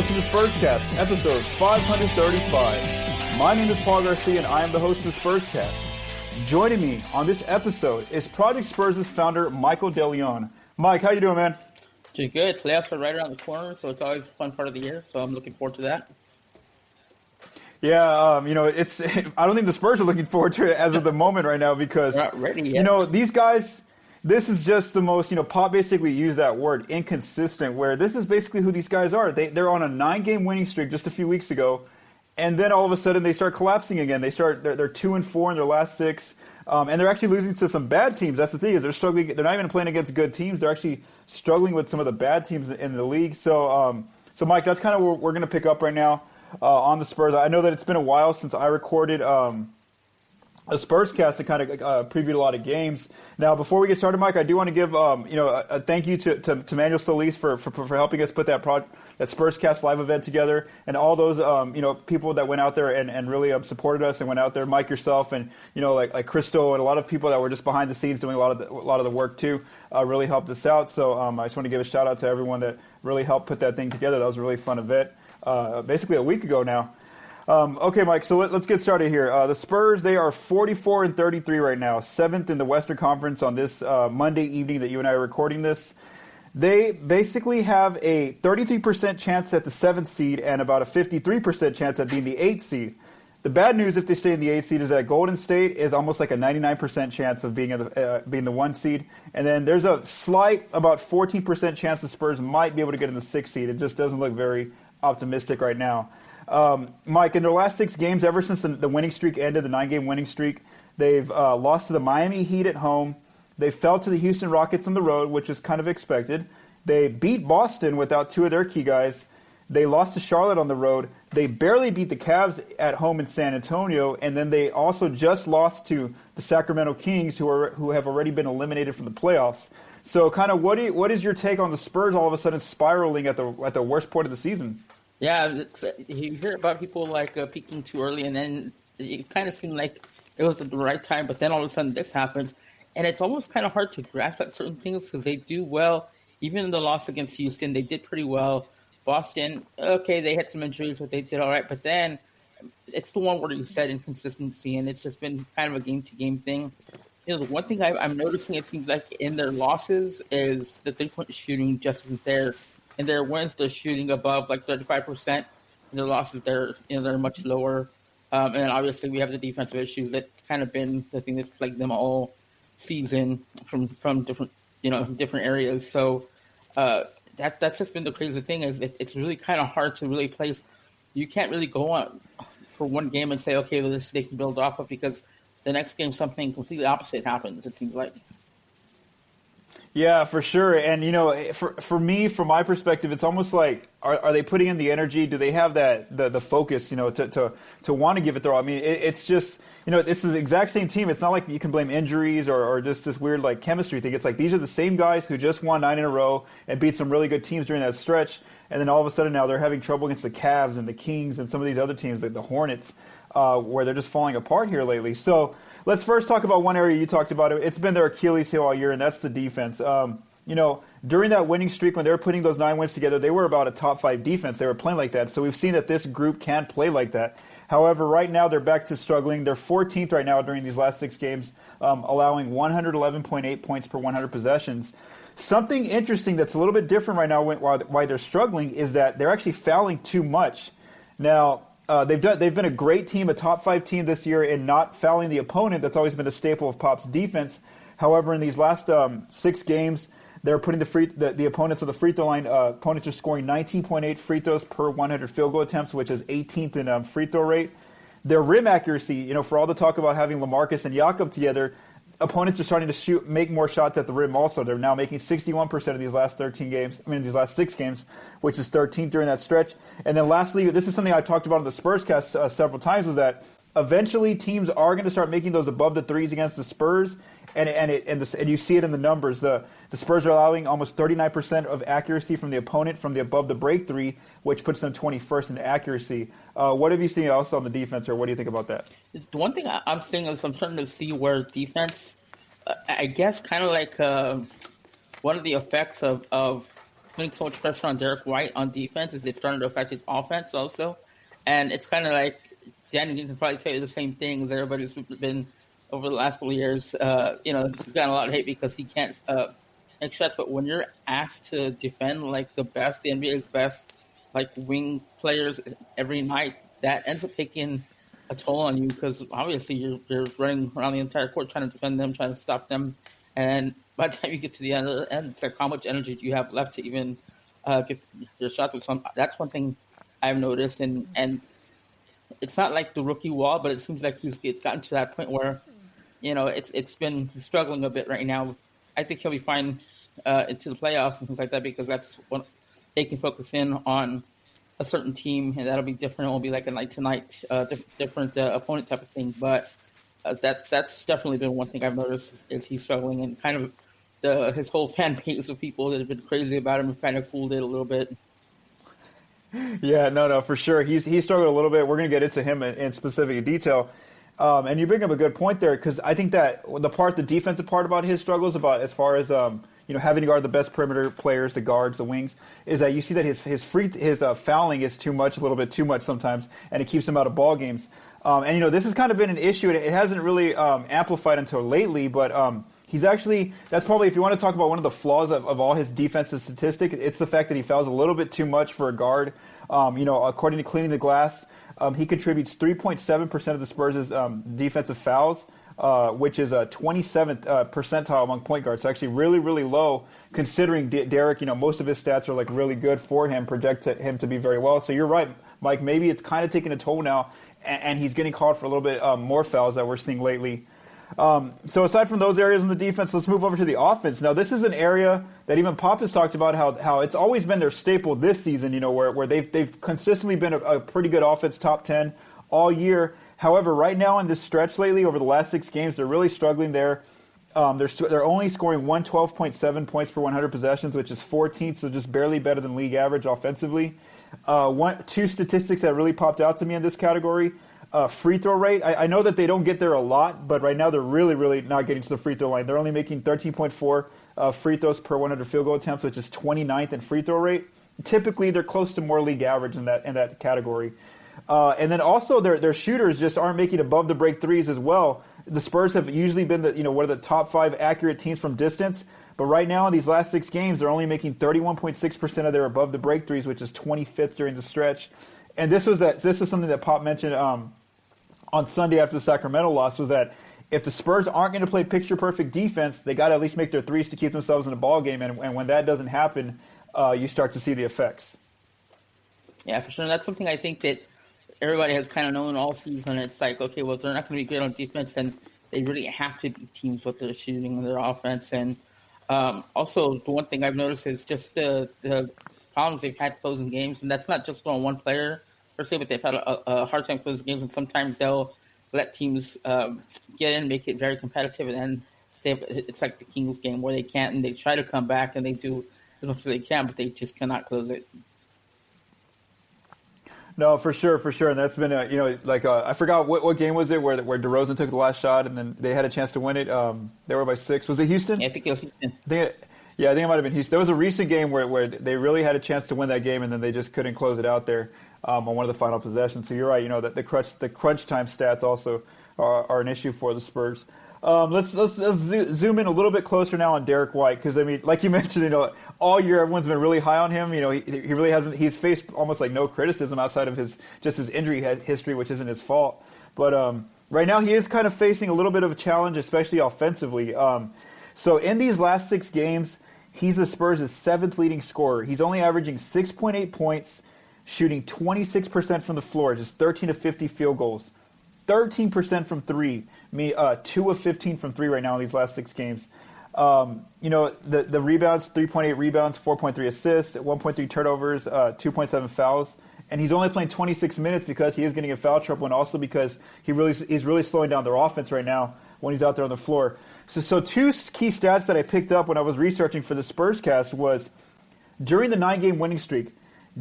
Listening to Spurscast, episode 535. My name is Paul Garcia, and I am the host of Spurscast. Joining me on this episode is Project Spurs' founder, Michael DeLeon. Mike, how you doing, man? Doing good. Playoffs are right around the corner, so it's always a fun part of the year. So I'm looking forward to that. Yeah, um, you know, it's. I don't think the Spurs are looking forward to it as of the moment right now because not ready yet. you know these guys. This is just the most, you know, Pop basically used that word inconsistent. Where this is basically who these guys are. They they're on a nine-game winning streak just a few weeks ago, and then all of a sudden they start collapsing again. They start they're, they're two and four in their last six, um, and they're actually losing to some bad teams. That's the thing is they're struggling. They're not even playing against good teams. They're actually struggling with some of the bad teams in the league. So, um, so Mike, that's kind of what we're going to pick up right now uh, on the Spurs. I know that it's been a while since I recorded. Um, a Spurs cast to kind of uh, preview a lot of games. Now, before we get started, Mike, I do want to give um, you know a, a thank you to, to, to Manuel Solis for, for, for helping us put that pro- that Spurs cast live event together, and all those um, you know people that went out there and, and really um, supported us and went out there, Mike yourself, and you know like like Crystal and a lot of people that were just behind the scenes doing a lot of the, a lot of the work too, uh, really helped us out. So um, I just want to give a shout out to everyone that really helped put that thing together. That was a really fun event. Uh, basically a week ago now. Um, okay, Mike. So let, us get started here. Uh, the Spurs they are 44 and 33 right now, seventh in the Western Conference on this uh, Monday evening that you and I are recording this. They basically have a 33% chance at the seventh seed and about a 53% chance at being the eighth seed. The bad news, if they stay in the eighth seed, is that Golden State is almost like a 99% chance of being the, uh, being the one seed, and then there's a slight, about 14% chance the Spurs might be able to get in the sixth seed. It just doesn't look very optimistic right now. Um, Mike, in their last six games, ever since the, the winning streak ended, the nine-game winning streak, they've uh, lost to the Miami Heat at home. They fell to the Houston Rockets on the road, which is kind of expected. They beat Boston without two of their key guys. They lost to Charlotte on the road. They barely beat the Cavs at home in San Antonio, and then they also just lost to the Sacramento Kings, who are who have already been eliminated from the playoffs. So, kind of, what do you, what is your take on the Spurs all of a sudden spiraling at the at the worst point of the season? Yeah, you hear about people like uh, peaking too early, and then it kind of seemed like it was at the right time, but then all of a sudden this happens, and it's almost kind of hard to grasp at certain things because they do well. Even in the loss against Houston, they did pretty well. Boston, okay, they had some injuries, but they did all right. But then it's the one where you said inconsistency, and it's just been kind of a game to game thing. You know, the one thing I, am noticing it seems like in their losses is the three point shooting just isn't there and their wins they're shooting above like 35 percent. And their losses they're you know they're much lower. Um, and obviously we have the defensive issues that's kind of been the thing that's plagued them all season from from different you know different areas. So uh, that that's just been the crazy thing is it, it's really kind of hard to really place. You can't really go on for one game and say okay, well, this they can build off of because the next game something completely opposite happens. It seems like. Yeah, for sure. And you know, for for me, from my perspective, it's almost like are, are they putting in the energy? Do they have that the, the focus? You know, to to to want to give it their all. I mean, it, it's just you know, it's the exact same team. It's not like you can blame injuries or, or just this weird like chemistry thing. It's like these are the same guys who just won nine in a row and beat some really good teams during that stretch, and then all of a sudden now they're having trouble against the Cavs and the Kings and some of these other teams, like the Hornets, uh, where they're just falling apart here lately. So let's first talk about one area you talked about. It's been their Achilles heel all year, and that's the defense. Um, you know, during that winning streak, when they were putting those nine wins together, they were about a top five defense. They were playing like that. So we've seen that this group can't play like that. However, right now they're back to struggling. They're 14th right now during these last six games, um, allowing 111.8 points per 100 possessions. Something interesting that's a little bit different right now why they're struggling is that they're actually fouling too much. Now, uh, they've done. They've been a great team, a top five team this year in not fouling the opponent. That's always been a staple of Pop's defense. However, in these last um, six games, they're putting the free the, the opponents of the free throw line. Uh, opponents are scoring 19.8 free throws per 100 field goal attempts, which is 18th in um, free throw rate. Their rim accuracy, you know, for all the talk about having Lamarcus and Jakob together, opponents are starting to shoot, make more shots at the rim. Also, they're now making 61% of these last 13 games. I mean, these last six games, which is 13th during that stretch. And then, lastly, this is something I talked about in the Spurs cast uh, several times. Was that eventually teams are going to start making those above the threes against the Spurs, and and it, and, the, and you see it in the numbers. The the Spurs are allowing almost 39% of accuracy from the opponent from the above the break three, which puts them 21st in accuracy. Uh, what have you seen else on the defense, or what do you think about that? The one thing I'm seeing is I'm starting to see where defense, uh, I guess, kind of like uh, one of the effects of, of putting so much pressure on Derrick White on defense is it's starting to affect his offense also. And it's kind of like Danny can probably tell you the same things everybody's been over the last couple of years. Uh, you know, he's gotten a lot of hate because he can't uh, make shots. But when you're asked to defend like the best, the NBA's best, like wing players every night, that ends up taking a toll on you because obviously you're you're running around the entire court trying to defend them, trying to stop them, and by the time you get to the end, the end it's like how much energy do you have left to even uh, get your shots? That's one thing I've noticed, and and it's not like the rookie wall, but it seems like he's gotten to that point where, you know, it's it's been struggling a bit right now. I think he'll be fine uh, into the playoffs and things like that because that's what they can focus in on a certain team, and that'll be different. It won't be like a night to night, different uh, opponent type of thing. But uh, that that's definitely been one thing I've noticed is, is he's struggling, and kind of the, his whole fan base of people that have been crazy about him have kind of cooled it a little bit. Yeah, no, no, for sure. He's he struggled a little bit. We're going to get into him in, in specific detail. Um, and you bring up a good point there because I think that the part, the defensive part about his struggles, about as far as um, you know having to guard the best perimeter players, the guards, the wings, is that you see that his his free his uh, fouling is too much, a little bit too much sometimes, and it keeps him out of ball games. Um, and you know this has kind of been an issue. It, it hasn't really um, amplified until lately, but um, he's actually that's probably if you want to talk about one of the flaws of, of all his defensive statistic, it's the fact that he fouls a little bit too much for a guard. Um, you know, according to Cleaning the Glass, um, he contributes 3.7% of the Spurs' um, defensive fouls, uh, which is a 27th uh, percentile among point guards. So actually, really, really low considering D- Derrick. You know, most of his stats are like really good for him, project to him to be very well. So you're right, Mike. Maybe it's kind of taking a toll now, and, and he's getting called for a little bit um, more fouls that we're seeing lately. Um, so aside from those areas in the defense, let's move over to the offense. Now, this is an area that even Pop has talked about how, how it's always been their staple this season. You know, where, where they've they've consistently been a, a pretty good offense, top ten all year. However, right now in this stretch lately, over the last six games, they're really struggling there. Um, they're they're only scoring 112.7 points per 100 possessions, which is 14th, so just barely better than league average offensively. Uh, one two statistics that really popped out to me in this category uh, free throw rate. I, I, know that they don't get there a lot, but right now they're really, really not getting to the free throw line. They're only making 13.4 uh, free throws per 100 field goal attempts, which is 29th in free throw rate. Typically, they're close to more league average in that in that category. Uh, and then also their their shooters just aren't making above the break threes as well. The Spurs have usually been the you know one of the top five accurate teams from distance. But right now, in these last six games, they're only making 31.6% of their above the break threes, which is 25th during the stretch. And this was that. This is something that Pop mentioned um, on Sunday after the Sacramento loss was that if the Spurs aren't going to play picture perfect defense, they got to at least make their threes to keep themselves in the ball game. And, and when that doesn't happen, uh, you start to see the effects. Yeah, for sure. That's something I think that everybody has kind of known all season. It's like, okay, well, they're not going to be good on defense, and they really have to be teams with their shooting and their offense. And um, also, the one thing I've noticed is just the, the problems they've had closing games, and that's not just on one player per se, but they've had a, a hard time closing games, and sometimes they'll let teams um, get in, make it very competitive, and then it's like the Kings game where they can't, and they try to come back and they do as much as they can, but they just cannot close it. No, for sure, for sure, and that's been a you know like a, uh, I forgot what, what game was it where where DeRozan took the last shot and then they had a chance to win it. Um, they were by six. Was it Houston? Yeah, I think it was Houston. I think it, yeah, I think it might have been Houston. There was a recent game where where they really had a chance to win that game and then they just couldn't close it out there um, on one of the final possessions. So you're right. You know that the crunch the crunch time stats also are, are an issue for the Spurs. Um, let's, let's, let's zoom in a little bit closer now on Derrick White because I mean, like you mentioned, you know, all year everyone's been really high on him. You know, he, he really hasn't. He's faced almost like no criticism outside of his just his injury history, which isn't his fault. But um, right now he is kind of facing a little bit of a challenge, especially offensively. Um, so in these last six games, he's the Spurs' seventh leading scorer. He's only averaging 6.8 points, shooting 26% from the floor, just 13 to 50 field goals, 13% from three, me uh, two of 15 from three right now in these last six games. Um, you know the the rebounds, 3.8 rebounds, 4.3 assists, 1.3 turnovers, uh, 2.7 fouls, and he's only playing 26 minutes because he is getting in foul trouble, and also because he really he's really slowing down their offense right now when he's out there on the floor. So, so two key stats that I picked up when I was researching for the Spurs cast was during the nine game winning streak,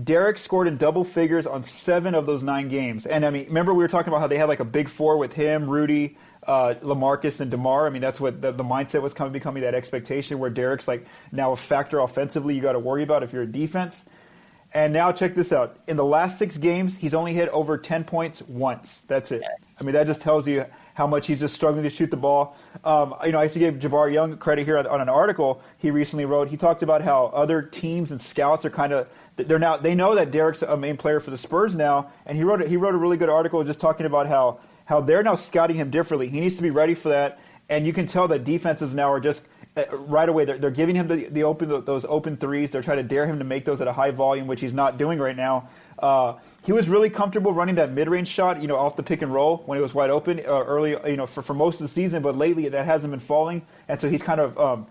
Derrick scored in double figures on seven of those nine games. And I mean, remember we were talking about how they had like a big four with him, Rudy, uh, Lamarcus and Demar. I mean, that's what the, the mindset was coming becoming that expectation where Derrick's like now a factor offensively you got to worry about if you're a defense. And now check this out. In the last six games, he's only hit over 10 points once. That's it. I mean, that just tells you how much he's just struggling to shoot the ball. Um, you know, I have to give Jabari Young credit here on an article he recently wrote. He talked about how other teams and scouts are kind of they're now they know that Derrick's a main player for the Spurs now, and he wrote he wrote a really good article just talking about how how they're now scouting him differently. He needs to be ready for that, and you can tell that defenses now are just uh, right away they're, they're giving him the, the open those open threes. They're trying to dare him to make those at a high volume, which he's not doing right now. Uh, he was really comfortable running that mid-range shot, you know, off the pick and roll when it was wide open uh, early, you know, for, for most of the season. But lately, that hasn't been falling, and so he's kind of um,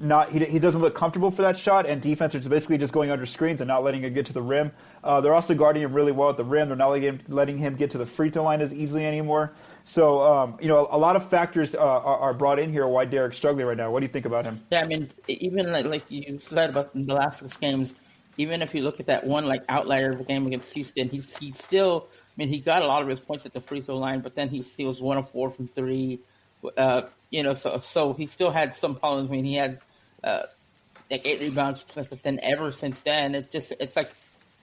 not he, he doesn't look comfortable for that shot, and defense is basically just going under screens and not letting it get to the rim. Uh, they're also guarding him really well at the rim. They're not letting him, letting him get to the free throw line as easily anymore. So um, you know, a lot of factors uh, are, are, brought in here why Derrick's struggling right now. What do you think about him? Yeah, I mean, even like, like you said about the last six games, even if you look at that one like outlier of a game against Houston, he's he still. I mean, he got a lot of his points at the free throw line, but then he, was one of four from three. Uh, you know, so so he still had some problems. I mean, he had uh, like eight rebounds, but then ever since then, it's just it's like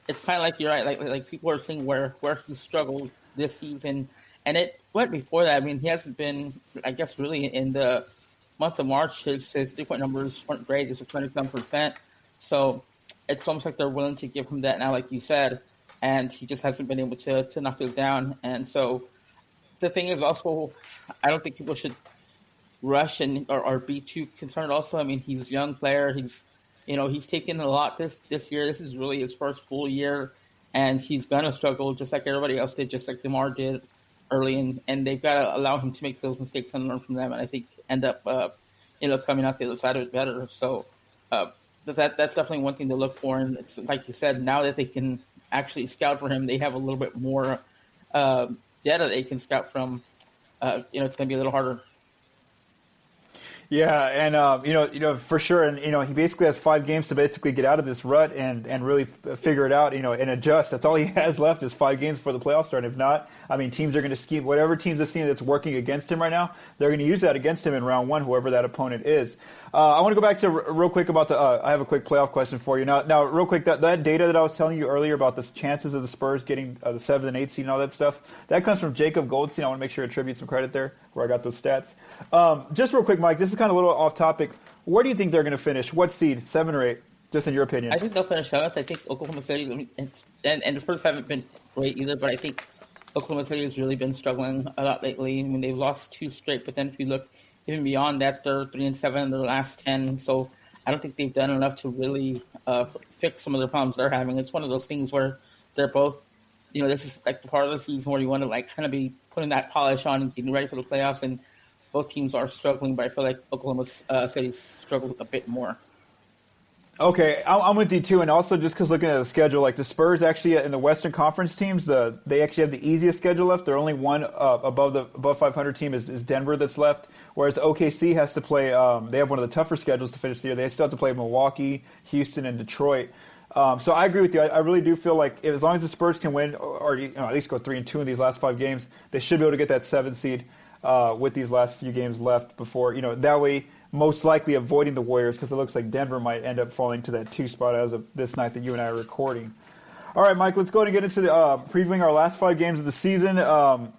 it's kind of like you're right. Like like people are seeing where where he struggled this season, and it went before that. I mean, he hasn't been, I guess, really in the month of March. His his three point numbers weren't great. It's a twenty seven percent. So it's almost like they're willing to give him that now, like you said, and he just hasn't been able to to knock those down. And so the thing is also, I don't think people should rush and or, or be too concerned. Also, I mean, he's a young player. He's you know he's taken a lot this this year. This is really his first full year, and he's gonna struggle just like everybody else did, just like Demar did early. And and they've got to allow him to make those mistakes and learn from them. And I think end up uh, you know coming out the other side of it better. So. Uh, that that's definitely one thing to look for, and it's like you said. Now that they can actually scout for him, they have a little bit more uh, data they can scout from. Uh, you know, it's going to be a little harder yeah, and um, you know, you know for sure, and you know, he basically has five games to basically get out of this rut and and really f- figure it out, you know, and adjust. That's all he has left is five games for the playoffs start. And if not, I mean, teams are going to scheme whatever teams are seeing that's working against him right now. They're going to use that against him in round one, whoever that opponent is. Uh, I want to go back to r- real quick about the. Uh, I have a quick playoff question for you now. Now, real quick, that, that data that I was telling you earlier about the chances of the Spurs getting uh, the seventh and eighth seed and all that stuff, that comes from Jacob Goldstein. I want to make sure I attribute some credit there where I got those stats. Um, just real quick, Mike. This is kind of a little off topic. Where do you think they're going to finish? What seed? Seven or eight? Just in your opinion. I think they'll finish seventh. I think Oklahoma City and, and the Spurs haven't been great either, but I think Oklahoma City has really been struggling a lot lately. I mean, they've lost two straight, but then if you look even beyond that, they're three and seven in their last ten. So I don't think they've done enough to really uh, fix some of the problems they're having. It's one of those things where they're both, you know, this is like the part of the season where you want to like kind of be putting that polish on and getting ready for the playoffs. And both teams are struggling, but I feel like Oklahoma uh, City's struggled a bit more. Okay, I'm with you too, and also just because looking at the schedule, like the Spurs actually in the Western Conference teams, the they actually have the easiest schedule left. They're only one uh, above the above 500 team is, is, Denver that's left, whereas OKC has to play. Um, they have one of the tougher schedules to finish the year. They still have to play Milwaukee, Houston, and Detroit. Um, so I agree with you. I, I, really do feel like as long as the Spurs can win, or, or you know, at least go three and two in these last five games, they should be able to get that seven seed uh, with these last few games left. Before you know, that way most likely avoiding the Warriors because it looks like Denver might end up falling to that two spot as of this night that you and I are recording. All right, Mike, let's go ahead and get into the, uh, previewing our last five games of the season um,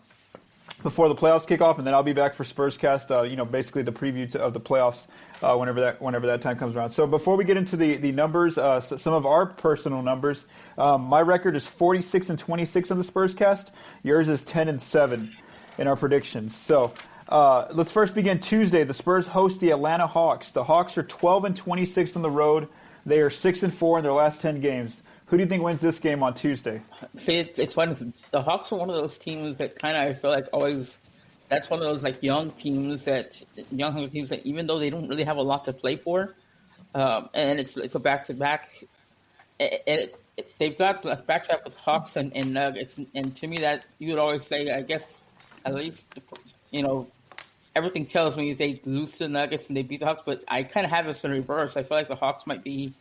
before the playoffs kick off, and then I'll be back for Spurscast. Uh, you know, basically the preview to, of the playoffs uh, whenever that whenever that time comes around. So before we get into the the numbers, uh, so some of our personal numbers, um, my record is 46 and 26 on the Spurs Cast. Yours is 10 and 7 in our predictions. So. Uh, let's first begin Tuesday. The Spurs host the Atlanta Hawks. The Hawks are 12 and 26 on the road. They are six and four in their last 10 games. Who do you think wins this game on Tuesday? See, it's, it's fun. The Hawks are one of those teams that kind of I feel like always. That's one of those like young teams that young hungry teams that even though they don't really have a lot to play for, um, and it's it's a back to back, and they've got a back to back with Hawks and, and Nuggets, and, and to me that you would always say I guess at least you know everything tells me they lose to the Nuggets and they beat the Hawks, but I kind of have this in reverse. I feel like the Hawks might be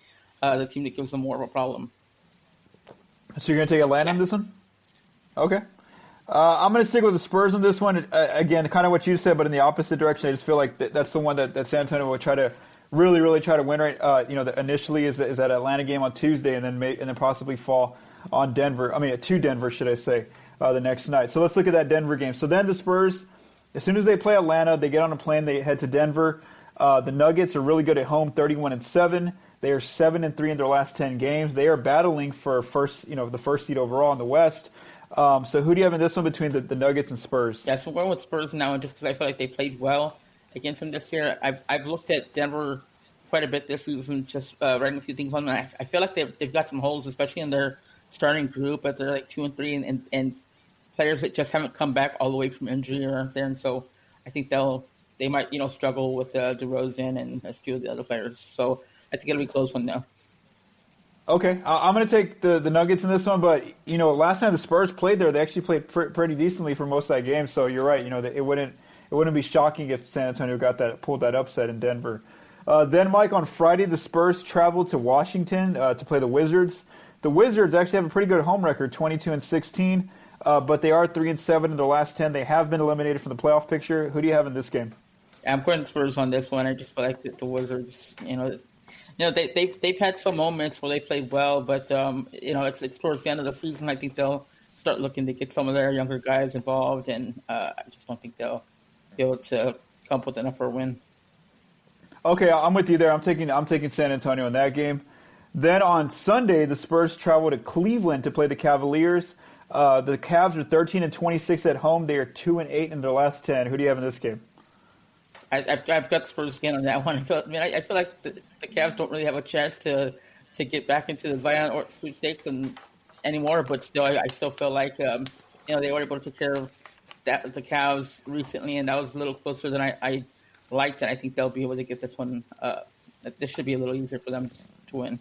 uh, the team that gives them more of a problem. So you're going to take Atlanta in this one? Okay. Uh, I'm going to stick with the Spurs on this one. Uh, again, kind of what you said, but in the opposite direction. I just feel like th- that's the one that, that San Antonio will try to really, really try to win. Right, uh, you know, the, initially is, is that Atlanta game on Tuesday, and then may, and then possibly fall on Denver. I mean, to Denver, should I say, uh, the next night. So let's look at that Denver game. So then the Spurs, as soon as they play Atlanta, they get on a plane, they head to Denver. Uh, the Nuggets are really good at home, 31 and seven. They are seven and three in their last 10 games. They are battling for first, you know, the first seed overall in the West. Um, so who do you have in this one between the, the Nuggets and Spurs? Yeah, so we're going with Spurs now, just because I feel like they played well against them this year. I've I've looked at Denver quite a bit this season, just uh, writing a few things on them. I, I feel like they've they've got some holes, especially in their starting group, but they're like two and three, and, and, and players that just haven't come back all the way from injury or there, and so I think they'll they might you know struggle with uh, DeRozan and a few of the other players. So I think it'll be close one now. Okay, I'm going to take the, the Nuggets in this one, but you know, last time the Spurs played there, they actually played pr- pretty decently for most of that game. So you're right. You know, it wouldn't it wouldn't be shocking if San Antonio got that pulled that upset in Denver. Uh, then, Mike, on Friday, the Spurs traveled to Washington uh, to play the Wizards. The Wizards actually have a pretty good home record, 22 and 16, uh, but they are three and seven in their last 10. They have been eliminated from the playoff picture. Who do you have in this game? I'm going Spurs on this one. I just feel like the, the Wizards, you know, you know, they, they've they've had some moments where they played well, but um, you know, it's it's towards the end of the season. I think they'll start looking to get some of their younger guys involved, and uh, I just don't think they'll be able to come up with enough for a win. Okay, I'm with you there. I'm taking I'm taking San Antonio in that game. Then on Sunday, the Spurs travel to Cleveland to play the Cavaliers. Uh, the Cavs are 13 and 26 at home. They are two and eight in their last 10. Who do you have in this game? I, have I've got Spurs again on that one. I, feel, I mean, I, I, feel like the, the Cavs don't really have a chance to to get back into the Zion or sweepstakes and anymore. But still, I, I still feel like um, you know they were able to take care of that the Cavs recently, and that was a little closer than I, I liked. And I think they'll be able to get this one. Uh, this should be a little easier for them to win.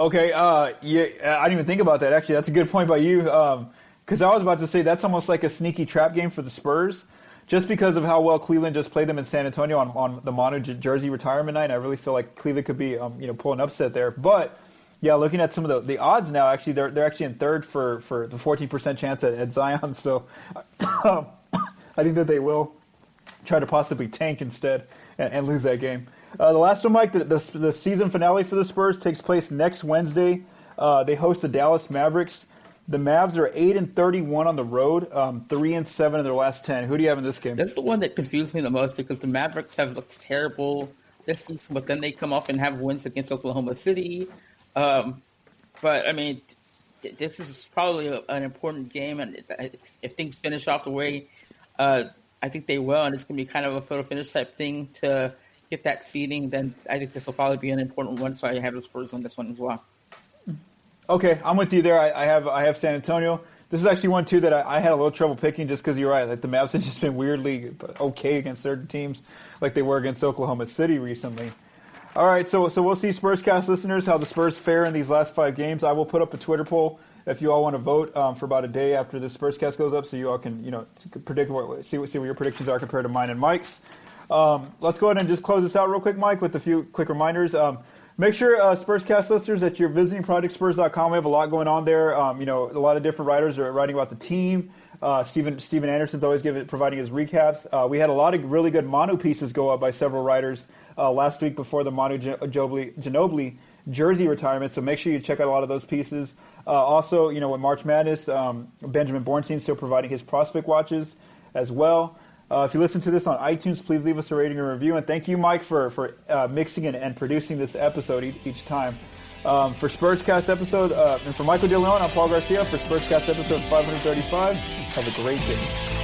Okay, uh, yeah, I didn't even think about that. Actually, that's a good point by you. Because um, I was about to say that's almost like a sneaky trap game for the Spurs just because of how well Cleveland just played them in San Antonio on, on the Manu jersey retirement night, I really feel like Cleveland could be, um, you know, pulling upset there. But yeah, looking at some of the, the odds now, actually, they're they're actually in third for, for the 14% chance at, at Zion. So I think that they will try to possibly tank instead and, and lose that game. Uh, the last one, Mike, the, the, the, season finale for the Spurs takes place next Wednesday. Uh, they host the Dallas Mavericks. The Mavs are eight and thirty-one on the road, um, three and seven in their last ten. Who do you have in this game? That's the one that confused me the most because the Mavericks have looked terrible this season, but then they come off and have wins against Oklahoma City. Um, but I mean, this is probably a, an important game, and if things finish off the way uh, I think they will, and it's going to be kind of a photo finish type thing to get that seeding, then I think this will probably be an important one. So I have the Spurs on this one as well. Okay, I'm with you there. I, I, have I have San Antonio. This is actually one too that I, I had a little trouble picking just because you're right. Like the Mavs have just been weirdly okay against certain teams, like they were against Oklahoma City recently. All right, so so we'll see Spurscast listeners how the Spurs fare in these last five games. I will put up a Twitter poll if you all want to vote um, for about a day after the Spurscast goes up, so you all can you know predict what see what see what your predictions are compared to mine and Mike's. Um, let's go ahead and just close this out real quick, Mike, with a few quick reminders. Um, Make sure, uh, Spurscast listeners, that you're visiting ProjectSpurs.com. We have a lot going on there. Um, you know, a lot of different writers are writing about the team. Uh, Steven, Steven Anderson's always giving, providing his recaps. Uh, we had a lot of really good Manu pieces go up by several writers uh, last week before the Manu Ginobili, Ginobili jersey retirement. So make sure you check out a lot of those pieces. Uh, also, you know, with March Madness, um, Benjamin Bornstein still providing his prospect watches as well. Uh, if you listen to this on iTunes, please leave us a rating and review. And thank you, Mike, for, for uh, mixing and, and producing this episode each, each time. Um, for Spurscast episode, uh, and for Michael DeLeon, I'm Paul Garcia for Spurscast episode 535. Have a great day.